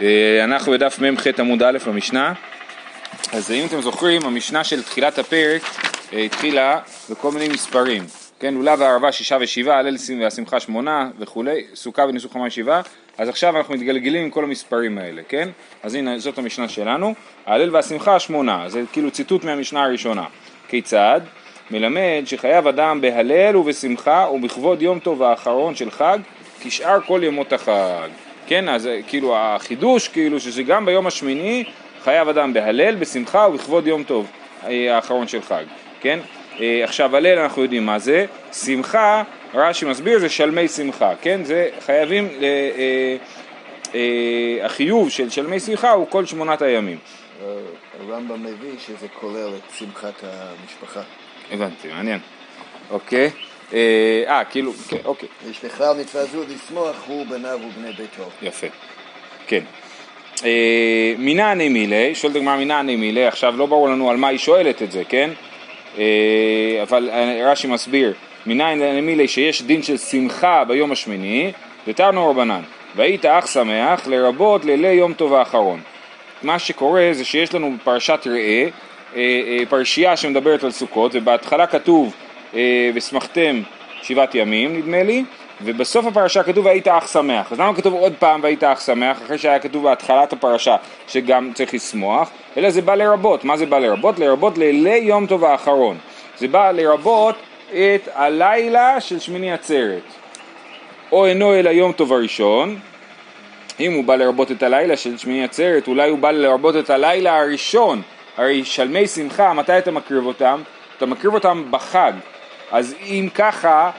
אה, אנחנו בדף מ"ח עמוד א' במשנה. אז אם אתם זוכרים, המשנה של תחילת הפרק אה, התחילה בכל מיני מספרים. כן, לולב הערבה שישה ושבעה, הלל והשמחה שמונה וכולי, סוכה וניסוך חמה שבעה. אז עכשיו אנחנו מתגלגלים עם כל המספרים האלה, כן? אז הנה, זאת המשנה שלנו. ההלל והשמחה שמונה, זה כאילו ציטוט מהמשנה הראשונה. כיצד? מלמד שחייב אדם בהלל ובשמחה ובכבוד יום טוב האחרון של חג כשאר כל ימות החג. כן, אז אה, כאילו החידוש, כאילו שזה גם ביום השמיני חייב אדם בהלל, בשמחה ובכבוד יום טוב אה, האחרון של חג, כן? אה, עכשיו הלל אנחנו יודעים מה זה, שמחה, רש"י מסביר זה שלמי שמחה, כן? זה חייבים, החיוב של שלמי שמחה הוא כל שמונת הימים. הרמב"ם מביא שזה כולל את שמחת המשפחה. הבנתי, מעניין. אוקיי. אה, אה, כאילו, כן, אוקיי. יש בכלל מצווה זו לשמוח הוא בניו ובני ביתו. יפה, כן. אה, מינני מילי, שואלת הגמרא מינני מילי, עכשיו לא ברור לנו על מה היא שואלת את זה, כן? אה, אבל רש"י מסביר, מינני מילי שיש דין של שמחה ביום השמיני, ותרנו רבנן, והיית אך שמח לרבות לילי יום טוב האחרון. מה שקורה זה שיש לנו בפרשת ראה, פרשייה שמדברת על סוכות, ובהתחלה כתוב ושמחתם שבעת ימים נדמה לי, ובסוף הפרשה כתוב והיית אך שמח. אז למה כתוב עוד פעם והיית אך שמח, אחרי שהיה כתוב בהתחלת הפרשה שגם צריך לשמוח, אלא זה בא לרבות. מה זה בא לרבות? לרבות לילי יום טוב האחרון. זה בא לרבות את הלילה של שמיני עצרת. או אינו אלא יום טוב הראשון, אם הוא בא לרבות את הלילה של שמיני עצרת, אולי הוא בא לרבות את הלילה הראשון. הרי שלמי שמחה, מתי אתה מקריב אותם? אתה מקריב אותם בחג. אז אם ככה,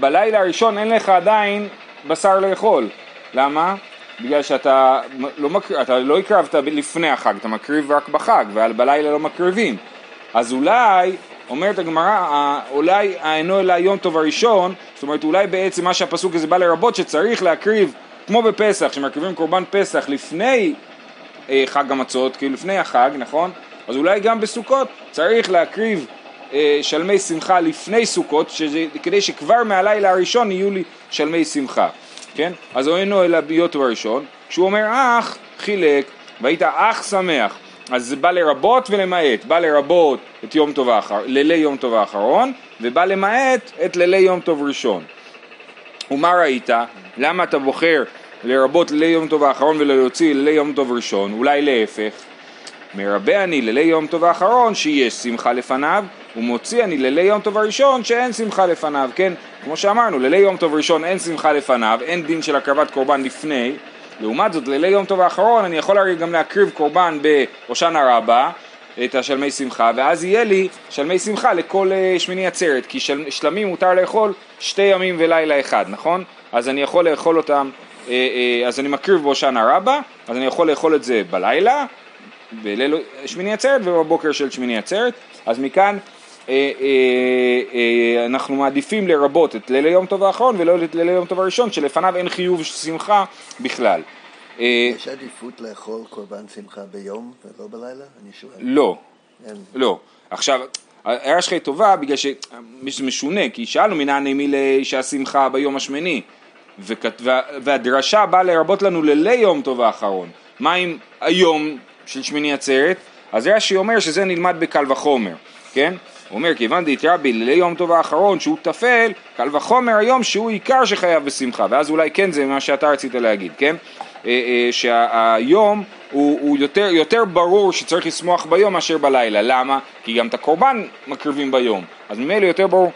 בלילה הראשון אין לך עדיין בשר לאכול. למה? בגלל שאתה לא, מקריב, אתה לא הקרבת לפני החג, אתה מקריב רק בחג, ובלילה לא מקריבים. אז אולי, אומרת הגמרא, אולי אינו אלא יום טוב הראשון, זאת אומרת אולי בעצם מה שהפסוק הזה בא לרבות שצריך להקריב, כמו בפסח, שמקריבים קורבן פסח לפני אה, חג המצות, כאילו לפני החג, נכון? אז אולי גם בסוכות צריך להקריב שלמי שמחה לפני סוכות, שזה, כדי שכבר מהלילה הראשון יהיו לי שלמי שמחה, כן? אז הוא אינו אלא ביוטו הראשון, כשהוא אומר אח, חילק, והיית אח שמח, אז זה בא לרבות ולמעט, בא לרבות את יום טוב האחר, לילי יום טוב האחרון, ובא למעט את לילי יום טוב ראשון. ומה ראית? למה אתה בוחר לרבות לילי יום טוב האחרון ולהוציא לילי יום טוב ראשון? אולי להפך. מרבה אני לילי יום טוב האחרון שיש שמחה לפניו ומוציא אני לילי יום טוב הראשון שאין שמחה לפניו, כן? כמו שאמרנו, לילי יום טוב ראשון אין שמחה לפניו, אין דין של הקרבת קורבן לפני, לעומת זאת לילי יום טוב האחרון אני יכול הרי גם להקריב קורבן בהושענא רבה את השלמי שמחה ואז יהיה לי שלמי שמחה לכל uh, שמיני עצרת כי של, שלמים מותר לאכול שתי ימים ולילה אחד, נכון? אז אני יכול לאכול אותם, uh, uh, אז אני מקריב בהושענא רבה, אז אני יכול לאכול את זה בלילה בליל שמיני עצרת ובבוקר של שמיני עצרת, אז מכאן אה, אה, אה, אנחנו מעדיפים לרבות את ליל יום טוב האחרון ולא את ליל יום טוב הראשון שלפניו אין חיוב שמחה בכלל. יש עדיפות לאכול קורבן שמחה ביום ולא בלילה? אני שואל. לא, לא. עכשיו, ההערה שלך היא טובה בגלל שזה משונה, כי שאלנו מנעני מילי שהשמחה ביום השמיני, והדרשה באה לרבות לנו לילי יום טוב האחרון. מה עם היום של שמיני עצרת? אז רש"י אומר שזה נלמד בקל וחומר, כן? אומר כיוון דהתראה בלילי יום טוב האחרון שהוא טפל, קל וחומר היום שהוא עיקר שחייב בשמחה, ואז אולי כן זה מה שאתה רצית להגיד, כן? אה, אה, שהיום הוא, הוא יותר, יותר ברור שצריך לשמוח ביום מאשר בלילה, למה? כי גם את הקורבן מקריבים ביום, אז ממילא יותר ברור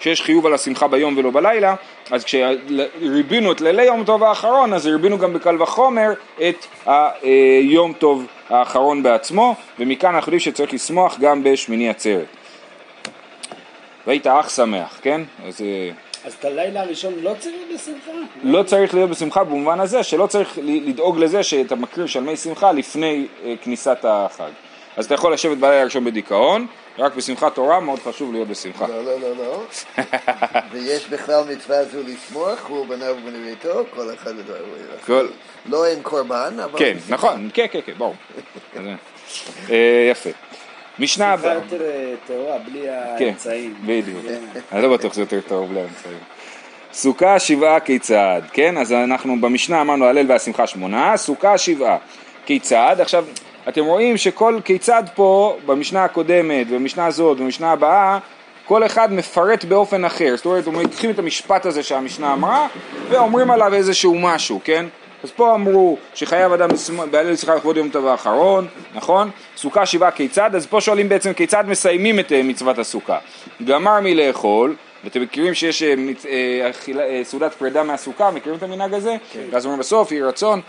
שיש חיוב על השמחה ביום ולא בלילה, אז כשריבינו את לילי יום טוב האחרון, אז ריבינו גם בקל וחומר את היום טוב האחרון בעצמו, ומכאן אנחנו יודעים שצריך לשמוח גם בשמיני עצרת. והיית אח שמח, כן? אז... אה, אז את הלילה הראשון לא צריך להיות בשמחה? לא צריך להיות בשמחה במובן הזה שלא צריך לדאוג לזה שאתה מקריב שלמי שמחה לפני אה, כניסת החג. אז אתה יכול לשבת בלילה הראשון בדיכאון, רק בשמחת תורה מאוד חשוב להיות בשמחה. לא, לא, לא, לא. ויש בכלל מצווה זו לשמוח, הוא בניו ובני ביתו, כל אחד כל... לא אין קורבן, אבל... כן, נכון, כן, כן, כן, ברור. אה, יפה. משנה הבאה. שמחה יותר טהורה, בלי כן, האמצעים. כן, בדיוק. אני לא בטוח שזה יותר טהור בלי האמצעים. סוכה שבעה כיצד, כן? אז אנחנו במשנה אמרנו הלל והשמחה שמונה, סוכה שבעה כיצד. עכשיו, אתם רואים שכל כיצד פה, במשנה הקודמת, במשנה הזאת, במשנה הבאה, כל אחד מפרט באופן אחר. זאת אומרת, לוקחים את המשפט הזה שהמשנה אמרה, ואומרים עליו איזשהו משהו, כן? אז פה אמרו שחייב אדם בהלל שיחה לכבוד יום טוב האחרון, נכון? סוכה שבעה כיצד, אז פה שואלים בעצם כיצד מסיימים את אה, מצוות הסוכה. גמר מלאכול, ואתם מכירים שיש אה, אה, סעודת פרידה מהסוכה, מכירים את המנהג הזה? כן. ואז אומרים בסוף, יהי רצון,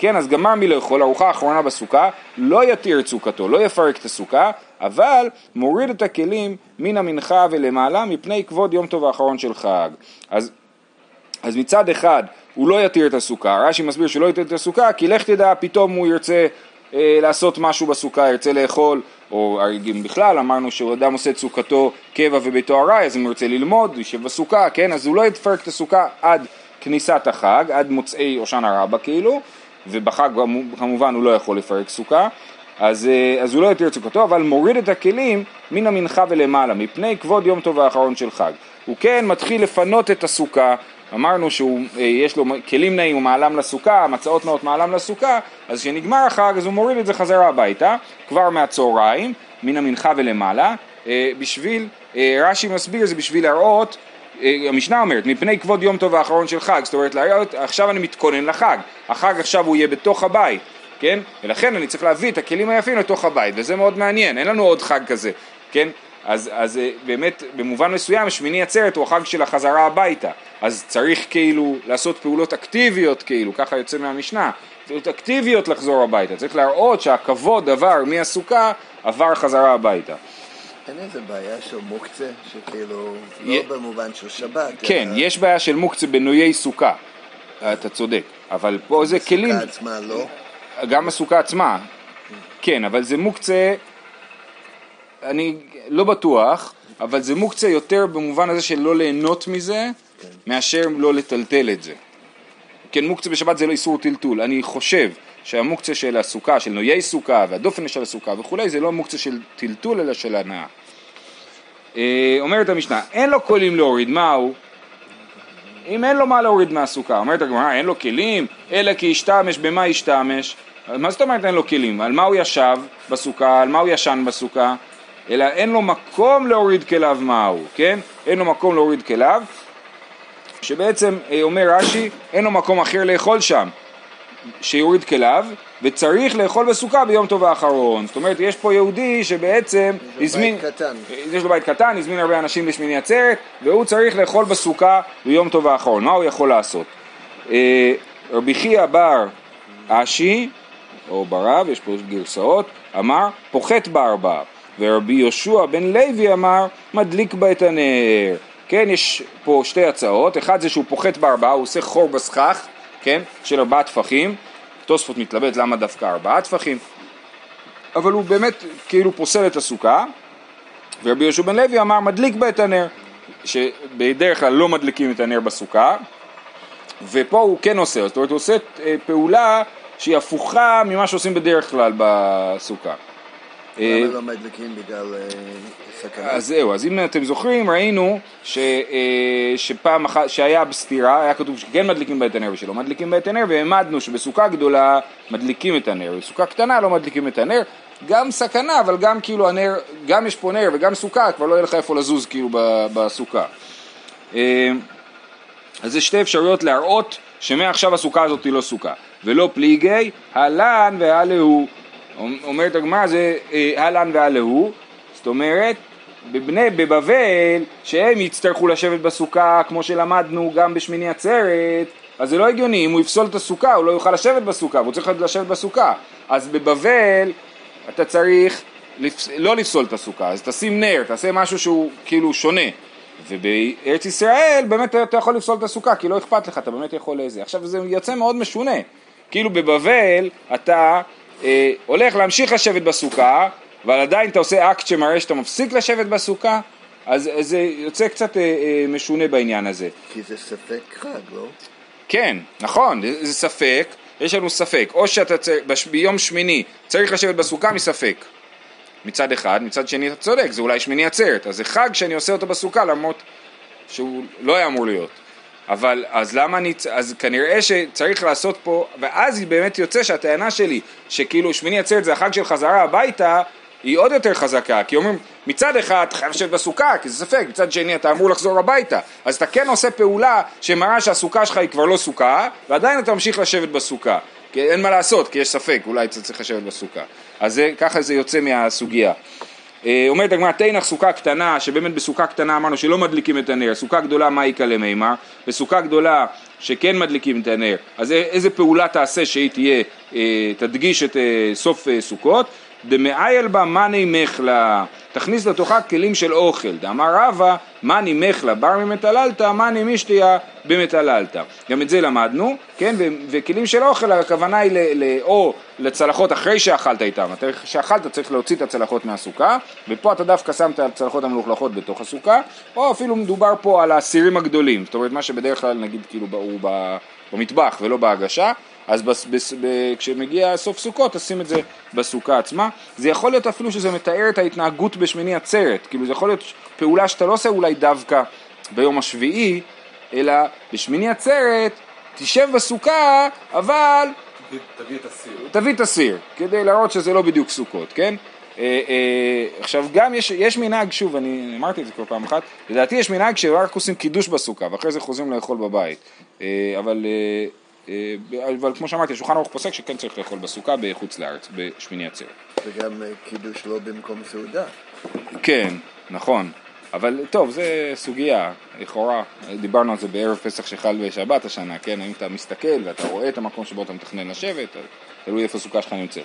כן, אז גמר מלאכול, ארוחה האחרונה בסוכה, לא יתיר את סוכתו, לא יפרק את הסוכה, אבל מוריד את הכלים מן המנחה ולמעלה מפני כבוד יום טוב האחרון של חג. אז, אז מצד אחד הוא לא יתיר את הסוכה, רש"י מסביר שלא יתיר את הסוכה, כי לך תדע, פתאום הוא ירצה אה, לעשות משהו בסוכה, ירצה לאכול, או אם בכלל אמרנו שאדם עושה את סוכתו קבע וביתו ארעי, אז אם הוא ירצה ללמוד, יושב בסוכה, כן, אז הוא לא יתפרק את הסוכה עד כניסת החג, עד מוצאי הושענא רבה כאילו, ובחג כמובן הוא לא יכול לפרק סוכה, אז, אה, אז הוא לא יתיר את סוכתו, אבל מוריד את הכלים מן המנחה ולמעלה, מפני כבוד יום טוב האחרון של חג. הוא כן מתחיל לפנות את הסוכה אמרנו שיש אה, לו כלים נעים ומעלם לסוכה, מצעות נאות מעלם לסוכה, אז כשנגמר החג אז הוא מוריד את זה חזרה הביתה, כבר מהצהריים, מן המנחה ולמעלה, אה, בשביל, אה, רש"י מסביר זה בשביל להראות המשנה אומרת, מפני כבוד יום טוב האחרון של חג, זאת אומרת, להראות, עכשיו אני מתכונן לחג, החג עכשיו הוא יהיה בתוך הבית, כן? ולכן אני צריך להביא את הכלים היפים לתוך הבית, וזה מאוד מעניין, אין לנו עוד חג כזה, כן? אז, אז אה, באמת במובן מסוים שמיני עצרת הוא החג של החזרה הביתה, אז צריך כאילו לעשות פעולות אקטיביות כאילו, ככה יוצא מהמשנה, פעולות אקטיביות לחזור הביתה, צריך להראות שהכבוד עבר מהסוכה, עבר חזרה הביתה. אין איזה בעיה של מוקצה, שכאילו, לא במובן של שבת. כן, אלא... יש בעיה של מוקצה בנויי סוכה, אתה צודק, אבל פה זה כלים... הסוכה עצמה לא? גם הסוכה עצמה, כן, אבל זה מוקצה אני לא בטוח, אבל זה מוקצה יותר במובן הזה של לא ליהנות מזה, כן. מאשר לא לטלטל את זה. כן, מוקצה בשבת זה לא איסור טלטול. אני חושב שהמוקצה של הסוכה, של נויי סוכה והדופן של הסוכה וכולי, זה לא מוקצה של טלטול אלא של הנאה. אה, אומרת המשנה, אין לו כלים להוריד, מה הוא? אם אין לו מה להוריד מהסוכה, אומרת הגמרא, אין לו כלים, אלא כי ישתמש, במה ישתמש? מה זאת אומרת אין לו כלים? על מה הוא ישב בסוכה? על מה הוא ישן בסוכה? אלא אין לו מקום להוריד כליו מהו, כן? אין לו מקום להוריד כליו, שבעצם אה, אומר רש"י, אין לו מקום אחר לאכול שם, שיוריד כליו, וצריך לאכול בסוכה ביום טוב האחרון. זאת אומרת, יש פה יהודי שבעצם הזמין... קטן. יש לו בית קטן, הזמין הרבה אנשים לשמיני עצרת, והוא צריך לאכול בסוכה ביום טוב האחרון. מה הוא יכול לעשות? אה, רבי חייא בר אשי, או ברב, יש פה גרסאות, אמר, פוחת בארבעה. ורבי יהושע בן לוי אמר מדליק בה את הנר. כן, יש פה שתי הצעות, אחד זה שהוא פוחת בארבעה, הוא עושה חור בסכך, כן, של ארבעה טפחים, תוספות מתלבט למה דווקא ארבעה טפחים, אבל הוא באמת כאילו פוסל את הסוכה, ורבי יהושע בן לוי אמר מדליק בה את הנר, שבדרך כלל לא מדליקים את הנר בסוכה, ופה הוא כן עושה, זאת אומרת הוא עושה אה, פעולה שהיא הפוכה ממה שעושים בדרך כלל בסוכה. למה לא מדליקים בגלל אה, סכנה? אז זהו, אז אם אתם זוכרים, ראינו ש, אה, שפעם אחת, שהיה בסתירה, היה כתוב שכן מדליקים בה את הנר ושלא מדליקים בה את הנר, והעמדנו שבסוכה גדולה מדליקים את הנר, בסוכה קטנה לא מדליקים את הנר, גם סכנה, אבל גם כאילו הנר, גם יש פה נר וגם סוכה, כבר לא יהיה לך איפה לזוז כאילו בסוכה. אה, אז זה שתי אפשרויות להראות שמעכשיו הסוכה הזאת היא לא סוכה, ולא פליגי, הלן והלהו. אומרת הגמרא זה אהלן והלהו, זאת אומרת בבני, בבבל שהם יצטרכו לשבת בסוכה כמו שלמדנו גם בשמיני עצרת אז זה לא הגיוני, אם הוא יפסול את הסוכה הוא לא יוכל לשבת בסוכה והוא צריך לשבת בסוכה. אז בבבל אתה צריך לפס... לא לפסול את הסוכה. אז תשים נר, תעשה משהו שהוא כאילו שונה. ובארץ ישראל באמת אתה יכול לפסול את הסוכה כי לא אכפת לך, אתה באמת יכול לזה. עכשיו זה יוצא מאוד משונה. כאילו בבבל אתה אה, הולך להמשיך לשבת בסוכה, אבל עדיין אתה עושה אקט שמראה שאתה מפסיק לשבת בסוכה, אז זה יוצא קצת אה, אה, משונה בעניין הזה. כי זה ספק חג, לא? כן, נכון, זה ספק, יש לנו ספק, או שאתה צריך, ביום שמיני צריך לשבת בסוכה מספק, מצד אחד, מצד שני אתה צודק, זה אולי שמיני עצרת, אז זה חג שאני עושה אותו בסוכה למרות שהוא לא היה אמור להיות. אבל אז למה אני, אז כנראה שצריך לעשות פה, ואז באמת יוצא שהטענה שלי, שכאילו שמיני עצרת זה החג של חזרה הביתה, היא עוד יותר חזקה, כי אומרים מצד אחד אתה חייב לשבת בסוכה, כי זה ספק, מצד שני אתה אמור לחזור הביתה, אז אתה כן עושה פעולה שמראה שהסוכה שלך היא כבר לא סוכה, ועדיין אתה ממשיך לשבת בסוכה, כי אין מה לעשות, כי יש ספק, אולי אתה צריך לשבת בסוכה, אז זה, ככה זה יוצא מהסוגיה. אה, אומרת הגמרא תנח סוכה קטנה, שבאמת בסוכה קטנה אמרנו שלא מדליקים את הנר, סוכה גדולה מה יקא למימר, בסוכה גדולה שכן מדליקים את הנר, אז איזה פעולה תעשה שהיא תהיה, אה, תדגיש את אה, סוף סוכות, דמאייל בה מאני מחלה, תכניס לתוכה כלים של אוכל, דאמר רבא מאני מחלה בר ממטללתא, מאני משתיה במטללתא. גם את זה למדנו, כן, וכלים של אוכל הכוונה היא ל, ל, או לצלחות אחרי שאכלת איתם, אחרי שאכלת צריך להוציא את הצלחות מהסוכה, ופה אתה דווקא שם את הצלחות המלוכלכות בתוך הסוכה, או אפילו מדובר פה על הסירים הגדולים, זאת אומרת מה שבדרך כלל נגיד כאילו הוא במטבח ולא בהגשה, אז בס, בס, ב, כשמגיע סוף סוכות תשים את זה בסוכה עצמה. זה יכול להיות אפילו שזה מתאר את ההתנהגות בשמיני עצרת, כאילו זה יכול להיות פעולה שאתה לא עושה אולי דווקא ביום השביעי, אלא בשמיני עצרת תשב בסוכה, אבל... תביא את הסיר. תביא את הסיר, כדי להראות שזה לא בדיוק סוכות, כן? אה, אה, עכשיו גם יש, יש מנהג, שוב, אני אמרתי את זה כבר פעם אחת, לדעתי יש מנהג שרק עושים קידוש בסוכה ואחרי זה חוזרים לאכול בבית, אבל אה, אבל כמו שאמרתי, השולחן ערוך פוסק שכן צריך לאכול בסוכה בחוץ לארץ, בשמיני עצרת. וגם אה, קידוש לא במקום סעודה. כן, נכון. אבל טוב, זה סוגיה, לכאורה, דיברנו על זה בערב פסח שחל בשבת השנה, כן? האם אתה מסתכל ואתה רואה את המקום שבו אתה מתכנן לשבת, תלוי איפה הסוכה שלך נמצאת.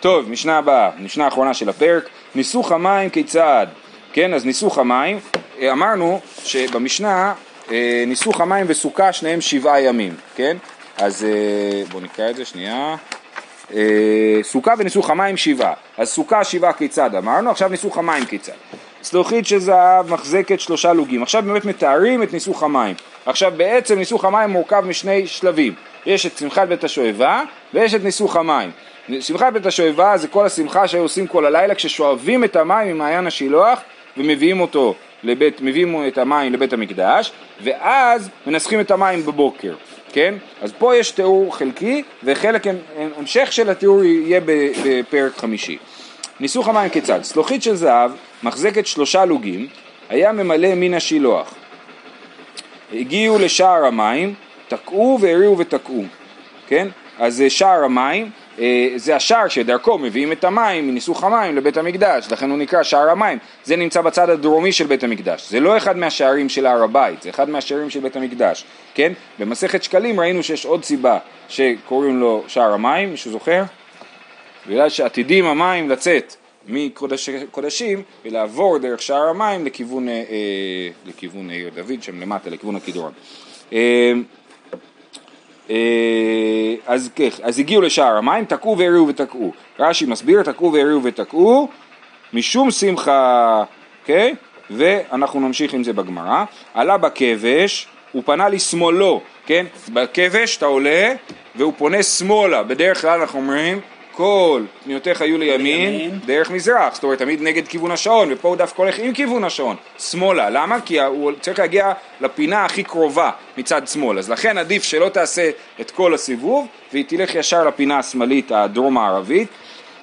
טוב, משנה הבאה, משנה האחרונה של הפרק, ניסוך המים כיצד? כן, אז ניסוך המים, אה, אמרנו שבמשנה ניסוך המים וסוכה שניהם שבעה ימים, כן? אז אה, בואו נקרא את זה שנייה. אה, סוכה וניסוך המים שבעה. אז סוכה שבעה כיצד אמרנו, עכשיו ניסוך המים כיצד. צלוחית של זהב מחזקת שלושה לוגים. עכשיו באמת מתארים את ניסוך המים. עכשיו בעצם ניסוך המים מורכב משני שלבים. יש את שמחת בית השואבה ויש את ניסוך המים. שמחת בית השואבה זה כל השמחה שהיו עושים כל הלילה כששואבים את המים ממעיין השילוח ומביאים אותו לבית, מביאים את המים לבית המקדש ואז מנסחים את המים בבוקר. כן? אז פה יש תיאור חלקי, וחלק, המשך של התיאור יהיה בפרק חמישי. ניסוך המים כיצד? צלוחית של זהב מחזקת שלושה לוגים, היה ממלא מן השילוח. הגיעו לשער המים, תקעו והריעו ותקעו, כן? אז שער המים זה השער שדרכו מביאים את המים מניסוך המים לבית המקדש, לכן הוא נקרא שער המים. זה נמצא בצד הדרומי של בית המקדש. זה לא אחד מהשערים של הר הבית, זה אחד מהשערים של בית המקדש, כן? במסכת שקלים ראינו שיש עוד סיבה שקוראים לו שער המים, מישהו זוכר? בגלל שעתידים המים לצאת מקודשים ולעבור דרך שער המים לכיוון, אה, אה לכיוון עיר דוד שם למטה, לכיוון הכידורון. אה, אה, אז, כך, אז הגיעו לשער המים, תקעו והריעו ותקעו. רש"י מסביר, תקעו והריעו ותקעו, משום שמחה, אוקיי? ואנחנו נמשיך עם זה בגמרא. עלה בכבש, הוא פנה לשמאלו, כן? בכבש אתה עולה והוא פונה שמאלה, בדרך כלל אנחנו אומרים כל פניותיך היו לימין דרך מזרח, זאת אומרת תמיד נגד כיוון השעון, ופה הוא דווקא הולך עם כיוון השעון, שמאלה, למה? כי הוא צריך להגיע לפינה הכי קרובה מצד שמאל, אז לכן עדיף שלא תעשה את כל הסיבוב, והיא תלך ישר לפינה השמאלית הדרום הערבית,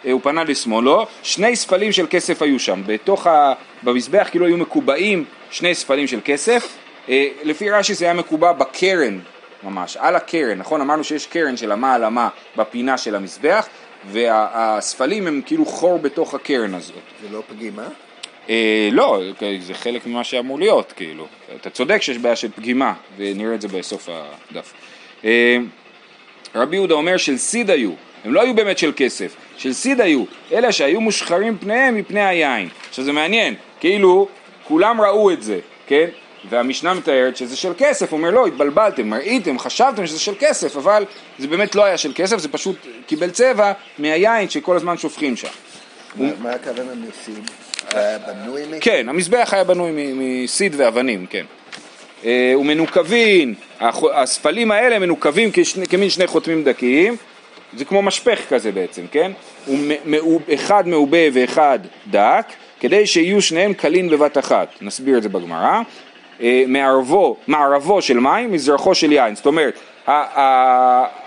אה, הוא פנה לשמאלו, שני ספלים של כסף היו שם, בתוך ה... במזבח כאילו היו מקובעים שני ספלים של כסף, אה, לפי רש"י זה היה מקובע בקרן ממש, על הקרן, נכון? אמרנו שיש קרן של אמה על אמה בפינה של המזבח, והספלים הם כאילו חור בתוך הקרן הזאת. זה לא פגימה? אה, לא, זה חלק ממה שאמור להיות, כאילו. אתה צודק שיש בעיה של פגימה, ונראה את זה בסוף הדף. אה, רבי יהודה אומר של סיד היו, הם לא היו באמת של כסף, של סיד היו, אלא שהיו מושחרים פניהם מפני היין. עכשיו זה מעניין, כאילו כולם ראו את זה, כן? והמשנה מתארת שזה של כסף, הוא אומר לא, התבלבלתם, ראיתם, חשבתם שזה של כסף, אבל זה באמת לא היה של כסף, זה פשוט קיבל צבע מהיין שכל הזמן שופכים שם. מה הכוונה מסיד? היה בנוי מ... כן, המזבח היה בנוי מסיד ואבנים, כן. אה, ומנוקבים, הספלים האלה מנוקבים כמין שני חותמים דקיים, זה כמו משפך כזה בעצם, כן? אחד מעובה ואחד דק, כדי שיהיו שניהם קלים בבת אחת, נסביר את זה בגמרא. אה, מערבו, מערבו של מים, מזרחו של יין. זאת אומרת,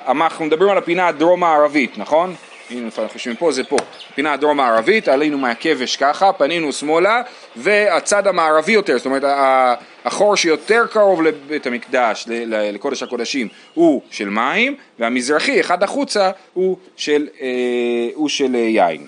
אנחנו מדברים על הפינה הדרום-מערבית, נכון? הנה אנחנו חושבים פה זה פה, פינה הדרום מערבית, עלינו מהכבש ככה, פנינו שמאלה והצד המערבי יותר, זאת אומרת החור שיותר קרוב לבית המקדש, לקודש הקודשים, הוא של מים והמזרחי, אחד החוצה, הוא של, אה, הוא של יין.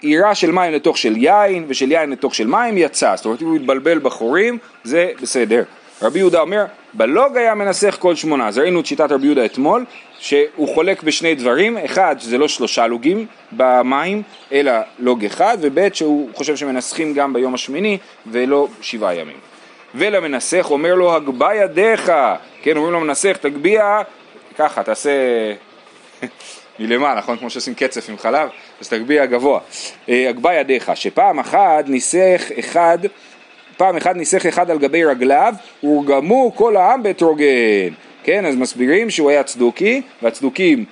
עירה של מים לתוך של יין ושל יין לתוך של מים יצא, זאת אומרת אם הוא יתבלבל בחורים זה בסדר. רבי יהודה אומר, בלוג היה מנסח כל שמונה, אז ראינו את שיטת רבי יהודה אתמול, שהוא חולק בשני דברים, אחד שזה לא שלושה לוגים במים, אלא לוג אחד, וב' שהוא חושב שמנסחים גם ביום השמיני ולא שבעה ימים. ולמנסח אומר לו הגבה ידיך, כן אומרים לו מנסח תגביה, ככה תעשה מלמעלה, נכון? כמו שעושים קצף עם חלב, אז תגביה גבוה. אה, הגבה ידיך, שפעם אחת ניסח אחד פעם אחד ניסח אחד על גבי רגליו, הורגמו כל העם באתרוגן. כן, אז מסבירים שהוא היה צדוקי, והצדוקים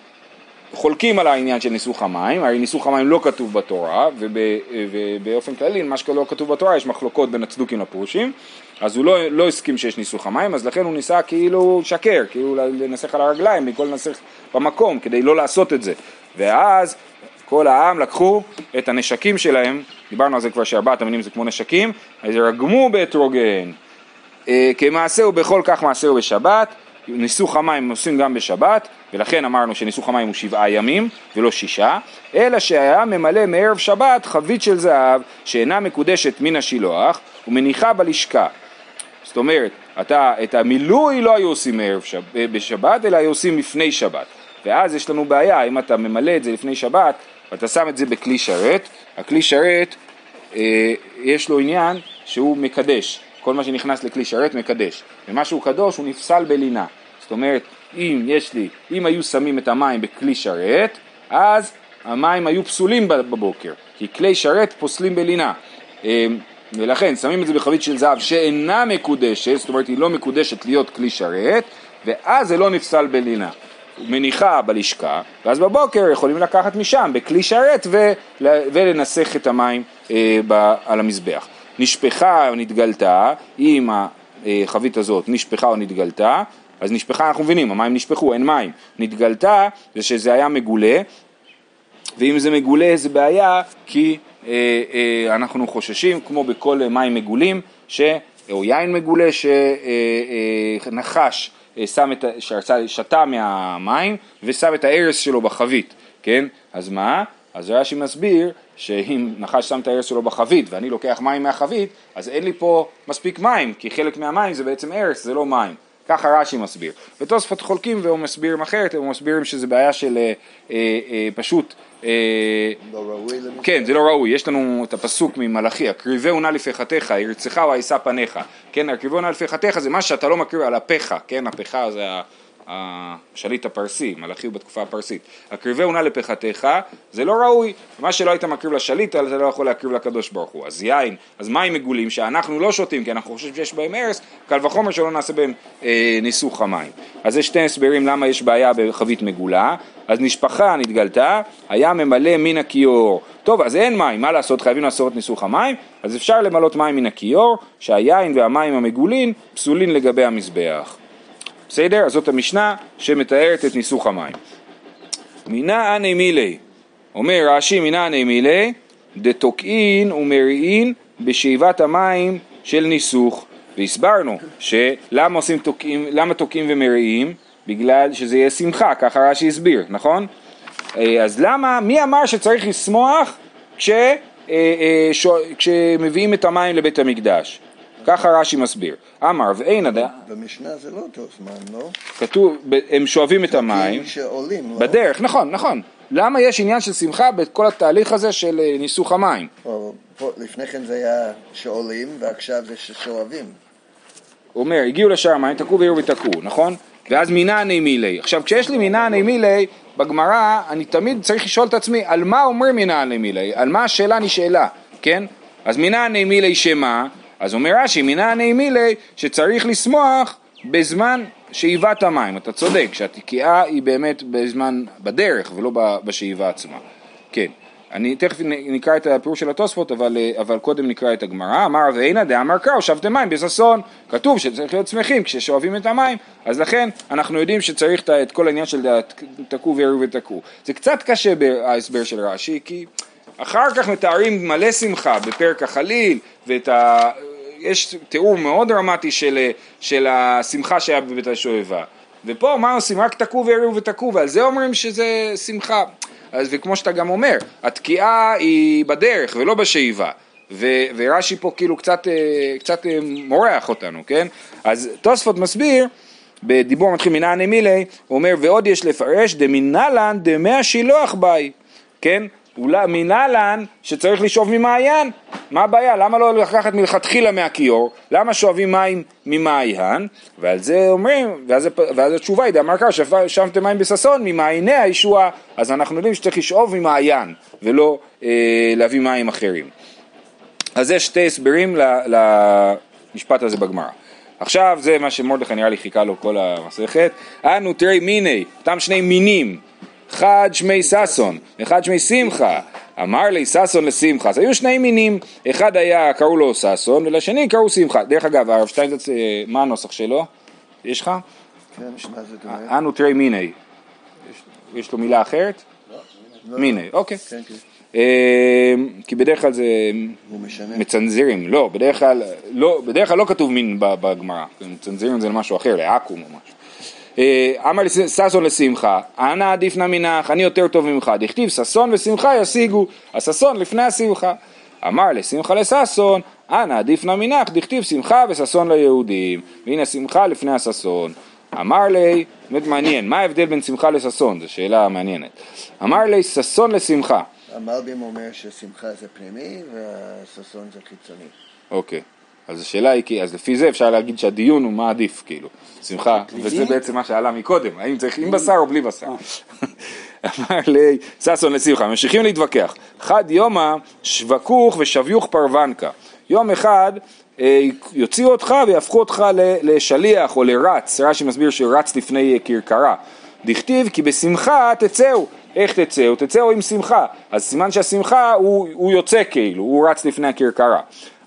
חולקים על העניין של ניסוך המים, הרי ניסוך המים לא כתוב בתורה, ובאופן כללי, מה שלא כתוב בתורה, יש מחלוקות בין הצדוקים לפרושים, אז הוא לא, לא הסכים שיש ניסוך המים, אז לכן הוא ניסה כאילו שקר, כאילו לנסח על הרגליים, במקום לנסח במקום, כדי לא לעשות את זה. ואז כל העם לקחו את הנשקים שלהם, דיברנו על זה כבר שארבעת המינים זה כמו נשקים, אז רגמו באתרוגן. אה, כמעשהו בכל כך מעשהו בשבת, ניסוך המים עושים גם בשבת, ולכן אמרנו שניסוך המים הוא שבעה ימים ולא שישה, אלא שהיה ממלא מערב שבת חבית של זהב שאינה מקודשת מן השילוח ומניחה בלשכה. אומרת, אתה, את המילוי לא היו עושים מערב שב, אה, בשבת, אלא היו עושים לפני שבת. ואז יש לנו בעיה, אם אתה ממלא את זה לפני שבת, ואתה שם את זה בכלי שרת, הכלי שרת אה, יש לו עניין שהוא מקדש, כל מה שנכנס לכלי שרת מקדש, ומה שהוא קדוש הוא נפסל בלינה, זאת אומרת אם יש לי, אם היו שמים את המים בכלי שרת, אז המים היו פסולים בבוקר, כי כלי שרת פוסלים בלינה. אה, ולכן שמים את זה בחבית של זהב שאינה מקודשת, זאת אומרת היא לא מקודשת להיות כלי שרת, ואז זה לא נפסל בלינה. מניחה בלשכה, ואז בבוקר יכולים לקחת משם בכלי שרת ול, ולנסח את המים אה, ב, על המזבח. נשפכה או נתגלתה, אם החבית הזאת נשפכה או נתגלתה, אז נשפכה אנחנו מבינים, המים נשפכו, אין מים. נתגלתה זה שזה היה מגולה, ואם זה מגולה זה בעיה כי אה, אה, אנחנו חוששים, כמו בכל מים מגולים, ש, או יין מגולה שנחש אה, אה, אה, שם את, שתה מהמים ושם את הארס שלו בחבית, כן? אז מה? אז רש"י מסביר שאם נחש שם את הארס שלו בחבית ואני לוקח מים מהחבית, אז אין לי פה מספיק מים, כי חלק מהמים זה בעצם ארס, זה לא מים. ככה רש"י מסביר. ותוספות חולקים והוא מסבירים אחרת, הם מסבירים שזה בעיה של אה, אה, אה, פשוט... אה, לא ראוי למשל? כן, זה לא ראוי. יש לנו את הפסוק ממלאכי, הקריבהו נא לפחתיך, ירצך או יישא פניך. כן, הקריבהו נא לפחתיך זה מה שאתה לא מקריב על הפחה, כן, הפחה זה ה... השליט הפרסי, מלאכי הוא בתקופה הפרסית, הקריבהו נא לפחתך, זה לא ראוי, מה שלא היית מקריב לשליט, אתה לא יכול להקריב לקדוש ברוך הוא, אז יין, אז מים מגולים שאנחנו לא שותים כי אנחנו חושבים שיש בהם ארס, קל וחומר שלא נעשה בהם אה, ניסוך המים. אז יש שתי הסברים למה יש בעיה בחבית מגולה, אז נשפחה נתגלתה, היה ממלא מן הכיור, טוב אז אין מים, מה לעשות, חייבים לעשות ניסוך המים, אז אפשר למלות מים מן הכיור, שהיין והמים המגולים פסולים לגבי המזבח. בסדר? אז זאת המשנה שמתארת את ניסוך המים. מינא אנא מילי, אומר רש"י מינא אנא מילי, דתוקעין ומריעין בשאיבת המים של ניסוך. והסברנו שלמה תוקעים, תוקעים ומריעים? בגלל שזה יהיה שמחה, ככה רש"י הסביר, נכון? אה, אז למה, מי אמר שצריך לשמוח כש, אה, אה, כשמביאים את המים לבית המקדש? ככה רש"י מסביר. אמר ואין אדם... במשנה זה לא אותו זמן, לא? כתוב, הם שואבים את המים. שעולים, לא? בדרך, נכון, נכון. למה יש עניין של שמחה בכל התהליך הזה של אה, ניסוך המים? לפני כן זה היה שעולים ועכשיו זה ששואבים. הוא אומר, הגיעו לשער המים, תקעו בעיר ותקעו, נכון? ואז מינני מילי. עכשיו, כשיש לי מינני מילי, בגמרא אני תמיד צריך לשאול את עצמי, על מה אומר מינני מילי? על מה השאלה נשאלה, כן? אז מינני מילי שמה? אז אומר רש"י, מנעני מילי שצריך לשמוח בזמן שאיבת המים. אתה צודק, שהתקיעה היא באמת בזמן, בדרך ולא בשאיבה עצמה. כן. אני תכף נקרא את הפירוש של התוספות, אבל, אבל קודם נקרא את הגמרא. אמר ואינה דאמר קרא, שבתם מים בששון. כתוב שצריך להיות שמחים כששואבים את המים, אז לכן אנחנו יודעים שצריך את כל העניין של תקעו וירו ותקעו. זה קצת קשה בהסבר של רש"י, כי אחר כך מתארים מלא שמחה בפרק החליל, ואת ה... יש תיאור מאוד דרמטי של, של השמחה שהיה בבית השואבה. ופה מה עושים? רק תקעו וירו ותקעו, ועל זה אומרים שזה שמחה. אז וכמו שאתה גם אומר, התקיעה היא בדרך ולא בשאיבה. ו- ורש"י פה כאילו קצת, אה, קצת אה, מורח אותנו, כן? אז תוספות מסביר, בדיבור מתחיל מנעני מילי, הוא אומר ועוד יש לפרש דמינלן דמי השילוח ביי, כן? אולי מנהלן שצריך לשאוב ממעיין, מה הבעיה? למה לא לקחת מלכתחילה מהכיור? למה שואבים מים ממעיין? ועל זה אומרים, ואז, ואז התשובה היא, דאמר קרא, ששמתם מים בששון ממעייני הישועה, אז אנחנו יודעים שצריך לשאוב ממעיין ולא אה, להביא מים אחרים. אז יש שתי הסברים למשפט הזה בגמרא. עכשיו זה מה שמרדכי נראה לי חיכה לו כל המסכת. אנו תראי מיני, אותם שני מינים אחד שמי ששון, אחד שמי שמחה, אמר לי ששון לשמחה, אז היו שני מינים, אחד היה, קראו לו ששון, ולשני קראו שמחה. דרך אגב, הרב שטיינזץ, אה, מה הנוסח שלו? יש לך? כן, שמה זה דומה? אנו תראי מיני. יש לו מילה אחרת? לא. מיני, אוקיי. כן, כן. אה, כי בדרך כלל זה מצנזרים, לא, בדרך כלל לא, בדרך כלל לא כתוב מין בגמרא, מצנזרים זה למשהו אחר, לעכו"ם או משהו. אה, אמר ששון לשמחה, אנא עדיף נא מנך, אני יותר טוב ממך, דכתיב ששון ושמחה ישיגו, הששון לפני השמחה. אמר לשמחה לששון, אנא עדיף נא מנך, דכתיב שמחה וששון ליהודים, והנה שמחה לפני הששון. אמר לי, באמת מעניין, מה ההבדל בין שמחה לששון? זו שאלה מעניינת. אמר לי, ששון לשמחה. המלבים אומר ששמחה זה פנימי והששון זה חיצוני. אוקיי. אז השאלה היא, אז לפי זה אפשר להגיד שהדיון הוא מה עדיף, כאילו, שמחה, וזה בעצם מה שעלה מקודם, האם צריך עם בשר או בלי בשר. אמר לי, ששון לשמחה, ממשיכים להתווכח, חד יומא שבקוך ושביוך פרוונקה, יום אחד אה, יוציאו אותך ויהפכו אותך לשליח או לרץ, רש"י מסביר שרץ לפני כרכרה, דכתיב כי בשמחה תצאו, איך תצאו? תצאו עם שמחה, אז סימן שהשמחה הוא, הוא יוצא כאילו, הוא רץ לפני הכרכרה.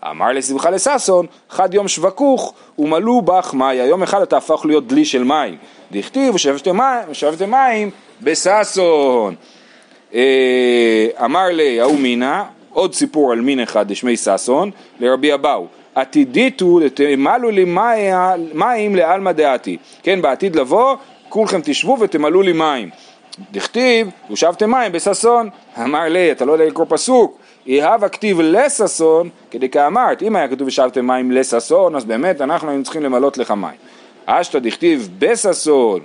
אמר לשמחה לששון, חד יום שבקוך ומלאו בך מאיה. יום אחד אתה הפך להיות דלי של מים. דכתיב ושבתם מים, מים בששון. אה, אמר לי ההוא מינה, עוד סיפור על מין אחד דשמי ששון, לרבי אבאו. עתידיתו תמלאו לי מים לעלמא דעתי. כן, בעתיד לבוא, כולכם תשבו ותמלאו לי מים. דכתיב, ושבתם מים בששון. אמר לי, אתה לא יודע לקרוא פסוק. יהב הכתיב לששון, כדי כאמרת, אם היה כתוב ושבתם מים לששון, אז באמת אנחנו היינו צריכים למלות לך מים. אשתא דכתיב בששון,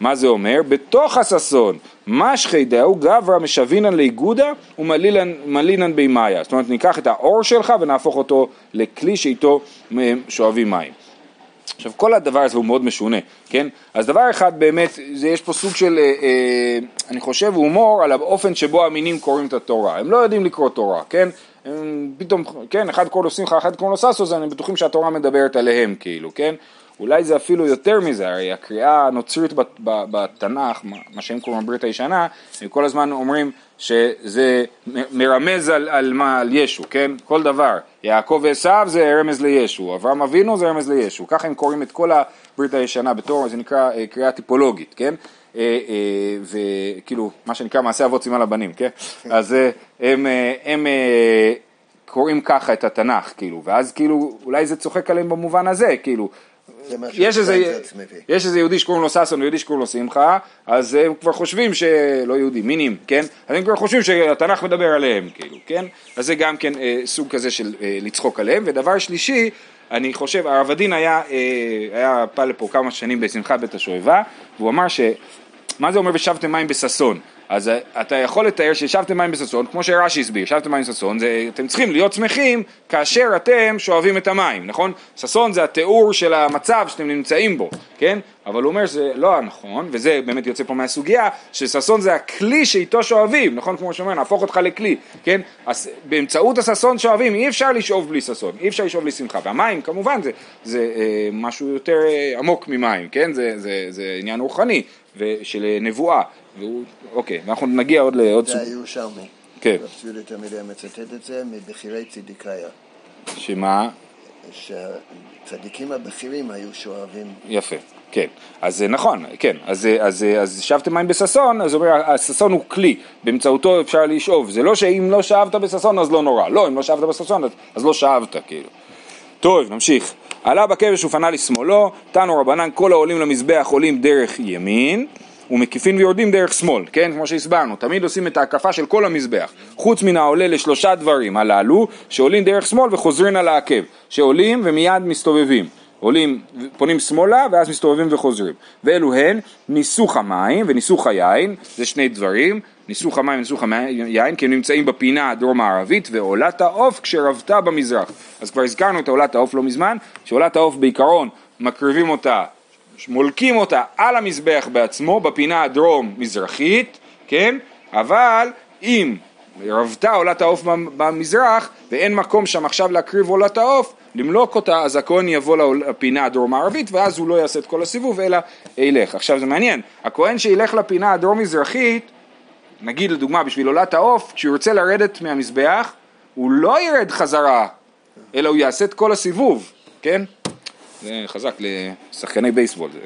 מה זה אומר? בתוך הששון, משחי דאו גברא משבינן לאיגודה ומלינן בימיה. זאת אומרת, ניקח את האור שלך ונהפוך אותו לכלי שאיתו שואבים מים. עכשיו כל הדבר הזה הוא מאוד משונה, כן? אז דבר אחד באמת, זה יש פה סוג של, אה, אה, אני חושב, הומור על האופן שבו המינים קוראים את התורה. הם לא יודעים לקרוא תורה, כן? הם פתאום, כן, אחד קורא לו שמחה, אחד קורא לו ששו, אז הם בטוחים שהתורה מדברת עליהם, כאילו, כן? אולי זה אפילו יותר מזה, הרי הקריאה הנוצרית בתנ"ך, מה שהם קוראים בברית הישנה, הם כל הזמן אומרים שזה מרמז על, על מה, על ישו, כן? כל דבר. יעקב ועשיו זה רמז לישו, אברהם אבינו זה רמז לישו. ככה הם קוראים את כל הברית הישנה בתור, זה נקרא אה, קריאה טיפולוגית, כן? אה, אה, וכאילו, מה שנקרא מעשה אבות סימן לבנים, כן? אז הם, הם קוראים ככה את התנ"ך, כאילו, ואז כאילו, אולי זה צוחק עליהם במובן הזה, כאילו, יש איזה, יש איזה יהודי שקוראים לו ששון ויהודי שקוראים לו שמחה, אז הם כבר חושבים שלא יהודי, מינים, כן? אז הם כבר חושבים שהתנ"ך מדבר עליהם, כאילו, כן? אז זה גם כן אה, סוג כזה של אה, לצחוק עליהם. ודבר שלישי, אני חושב, הרב הדין היה, אה, היה בא לפה כמה שנים בשמחת בית השואבה, והוא אמר ש... מה זה אומר ושבתם מים בששון? אז אה, אתה יכול לתאר שישבתם מים בששון, כמו שרש"י הסביר, ישבתם מים בששון, אתם צריכים להיות שמחים כאשר אתם שואבים את המים, נכון? ששון זה התיאור של המצב שאתם נמצאים בו, כן? אבל הוא אומר שזה לא הנכון, וזה באמת יוצא פה מהסוגיה, שששון זה הכלי שאיתו שואבים, נכון? כמו שאומר, נהפוך אותך לכלי, כן? אז באמצעות הששון שואבים, אי אפשר לשאוב בלי ששון, אי אפשר לשאוב בלי שמחה, והמים כמובן זה, זה אה, משהו יותר אה, עמוק ממים, כן? זה, זה, זה עניין רוחני, ושל נבואה, והוא, אוקיי, ואנחנו נגיע עוד לעוד סוג. זה הירושלמי. כן. רב ציודה תמיד מצטט את זה מבכירי צדיקאיה. שמה? שהצדיקים הבכירים היו שואבים. יפה, כן. אז נכון, כן. אז, אז, אז שבתם מים בששון, אז אומר, הששון הוא כלי, באמצעותו אפשר לשאוב. זה לא שאם לא שאבת בששון אז לא נורא. לא, אם לא שאבת בששון אז לא שאבת, כאילו. טוב, נמשיך. עלה בכבש ופנה לשמאלו, תנו רבנן כל העולים למזבח עולים דרך ימין ומקיפין ויורדים דרך שמאל, כן? כמו שהסברנו, תמיד עושים את ההקפה של כל המזבח, חוץ מן העולה לשלושה דברים הללו, שעולים דרך שמאל וחוזרים על העקב, שעולים ומיד מסתובבים. עולים, פונים שמאלה ואז מסתובבים וחוזרים. ואלו הן ניסוך המים וניסוך היין, זה שני דברים, ניסוך המים וניסוך היין, כי הם נמצאים בפינה הדרום-מערבית, ועולת העוף כשרבתה במזרח. אז כבר הזכרנו את עולת העוף לא מזמן, שעולת העוף בעיקרון מקריבים אותה, מולקים אותה על המזבח בעצמו, בפינה הדרום-מזרחית, כן? אבל אם רבתה עולת העוף במזרח ואין מקום שם עכשיו להקריב עולת העוף, למלוק אותה, אז הכהן יבוא לפינה הדרום-מערבית ואז הוא לא יעשה את כל הסיבוב אלא ילך. עכשיו זה מעניין, הכהן שילך לפינה הדרום-מזרחית, נגיד לדוגמה בשביל עולת העוף, כשהוא ירצה לרדת מהמזבח, הוא לא ירד חזרה, אלא הוא יעשה את כל הסיבוב, כן? זה חזק לשחקני בייסבול.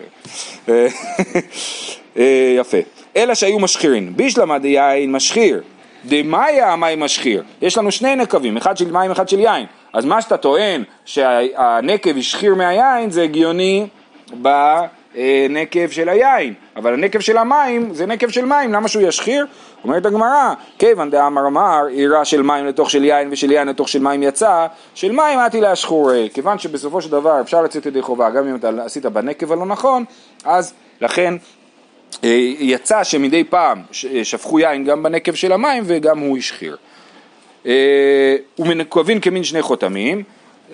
אה, יפה. אלא שהיו משחירים. בישלמה דיין משחיר. דמאיה המים משחיר. יש לנו שני נקבים, אחד של מים, אחד של יין. אז מה שאתה טוען שהנקב השחיר מהיין זה הגיוני בנקב של היין, אבל הנקב של המים זה נקב של מים, למה שהוא ישחיר? אומרת הגמרא, כיוון דאמר אמר, עירה של מים לתוך של יין ושל יין לתוך של מים יצא, של מים עתי להשחור, כיוון שבסופו של דבר אפשר לצאת ידי חובה, גם אם אתה עשית בנקב הלא נכון, אז לכן אה, יצא שמדי פעם שפכו יין גם בנקב של המים וגם הוא השחיר. אה, ומנקבים כמין שני חותמים,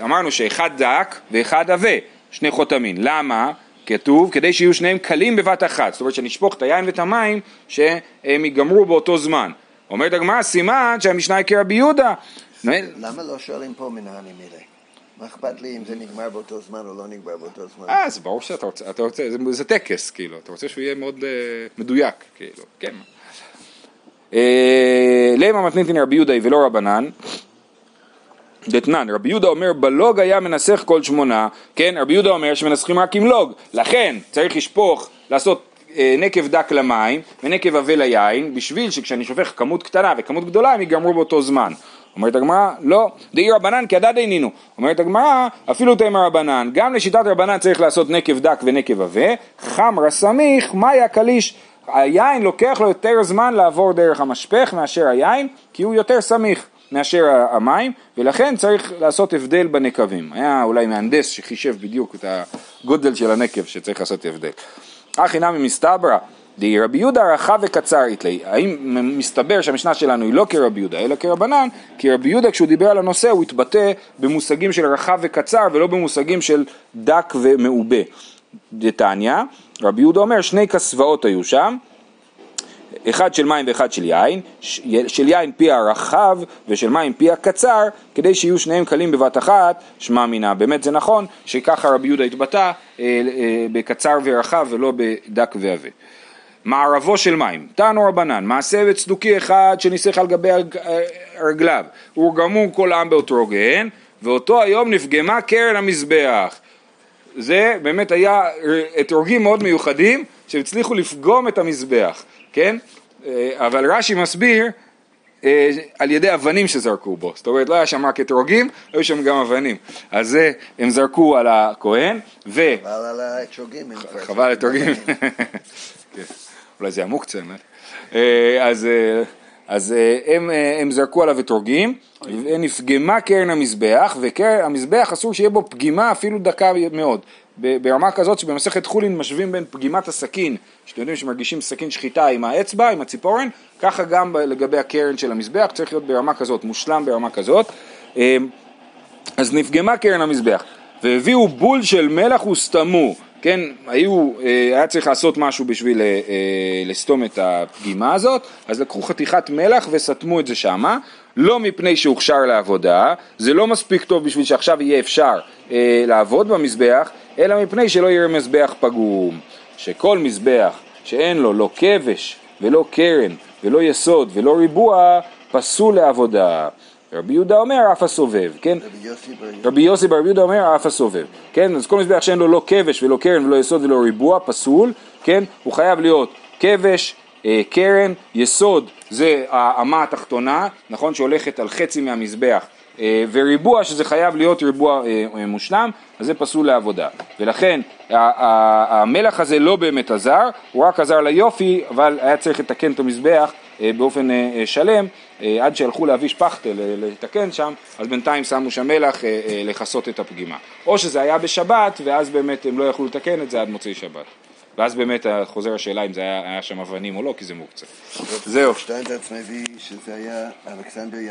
אמרנו שאחד דק ואחד עבה, שני חותמים, למה? כתוב כדי שיהיו שניהם קלים בבת אחת, זאת אומרת שנשפוך את היין ואת המים שהם ייגמרו באותו זמן. אומרת הגמרא סימן שהמשנה היא כרבי יהודה. למה לא שואלים פה מנהלים מילי? מה אכפת לי אם זה נגמר באותו זמן או לא נגמר באותו זמן? אה, זה ברור שאתה רוצה, אתה רוצה, זה, זה טקס, כאילו, אתה רוצה שהוא יהיה מאוד uh, מדויק, כאילו, כן. אה, למה מתניתין רבי יהודה ולא רבנן? דתנן, רבי יהודה אומר בלוג היה מנסח כל שמונה, כן, רבי יהודה אומר שמנסחים רק עם לוג, לכן צריך לשפוך, לעשות אה, נקב דק למים ונקב עבה ליין, בשביל שכשאני שופך כמות קטנה וכמות גדולה הם ייגמרו באותו זמן. אומרת הגמרא, לא, דאי רבנן כי כדד אינינו. אומרת הגמרא, אפילו תימא רבנן, גם לשיטת רבנן צריך לעשות נקב דק ונקב עבה, חמרא סמיך, מאיה קליש. היין לוקח לו יותר זמן לעבור דרך המשפך מאשר היין, כי הוא יותר סמיך מאשר המים, ולכן צריך לעשות הבדל בנקבים. היה אולי מהנדס שחישב בדיוק את הגודל של הנקב שצריך לעשות הבדל. אחי נמי מסתברא די רבי יהודה רחב וקצר איתלי, האם מסתבר שהמשנה שלנו היא לא כרבי יהודה אלא כרבנן, כי רבי יהודה כשהוא דיבר על הנושא הוא התבטא במושגים של רחב וקצר ולא במושגים של דק ומעובה. דתניא, רבי יהודה אומר שני כסבאות היו שם, אחד של מים ואחד של יין, של יין פי הרחב ושל מים פי הקצר, כדי שיהיו שניהם קלים בבת אחת, שמע מינה. באמת זה נכון שככה רבי יהודה התבטא אה, אה, בקצר ורחב ולא בדק ועבה. מערבו של מים, תנו רבנן, מעשה וצדוקי אחד שניסח על גבי רגליו, הורגמו כל העם באותרוגן, ואותו היום נפגמה קרן המזבח. זה באמת היה אתרוגים מאוד מיוחדים שהצליחו לפגום את המזבח, כן? אה, אבל רש"י מסביר אה, על ידי אבנים שזרקו בו, זאת אומרת לא היה שם רק אתרוגים, היו שם גם אבנים, אז זה הם זרקו על הכהן ו... חבל על האתרוגים. חבל על האתרוגים. אולי זה המוקצה, אה, אז, אה, אז אה, הם, הם זרקו עליו אתרוגים, ונפגמה קרן המזבח, והמזבח אסור שיהיה בו פגימה אפילו דקה מאוד. ברמה כזאת שבמסכת חולין משווים בין פגימת הסכין, שאתם יודעים שמרגישים סכין שחיטה עם האצבע, עם הציפורן, ככה גם לגבי הקרן של המזבח, צריך להיות ברמה כזאת, מושלם ברמה כזאת. אז נפגמה קרן המזבח, והביאו בול של מלח וסתמו, כן, היו, אה, היה צריך לעשות משהו בשביל אה, אה, לסתום את הפגימה הזאת, אז לקחו חתיכת מלח וסתמו את זה שמה, לא מפני שהוכשר לעבודה, זה לא מספיק טוב בשביל שעכשיו יהיה אפשר לעבוד במזבח, אלא מפני שלא יהיה מזבח פגום, שכל מזבח שאין לו לא כבש ולא קרן ולא יסוד ולא ריבוע, פסול לעבודה. רבי יהודה אומר אף הסובב, כן? רבי יוסי בר רבי יוסי בר יהודה אומר אף הסובב, כן? אז כל מזבח שאין לו לא כבש ולא קרן ולא יסוד ולא ריבוע, פסול, כן? הוא חייב להיות כבש, אה, קרן, יסוד זה האמה התחתונה, נכון? שהולכת על חצי מהמזבח, אה, וריבוע שזה חייב להיות ריבוע אה, מושלם, אז זה פסול לעבודה. ולכן המלח הזה לא באמת עזר, הוא רק עזר ליופי, אבל היה צריך לתקן את המזבח באופן שלם, עד שהלכו להביא שפכטל אה, לתקן שם, אז בינתיים שמו שם מלח אה, אה, לכסות את הפגימה. או שזה היה בשבת, ואז באמת הם לא יכלו לתקן את זה עד מוצאי שבת. ואז באמת אה, חוזר השאלה אם זה היה, היה שם אבנים או לא, כי זה מוקצה. זהו. שטיינזרץ מביא שזה היה אלכסנדר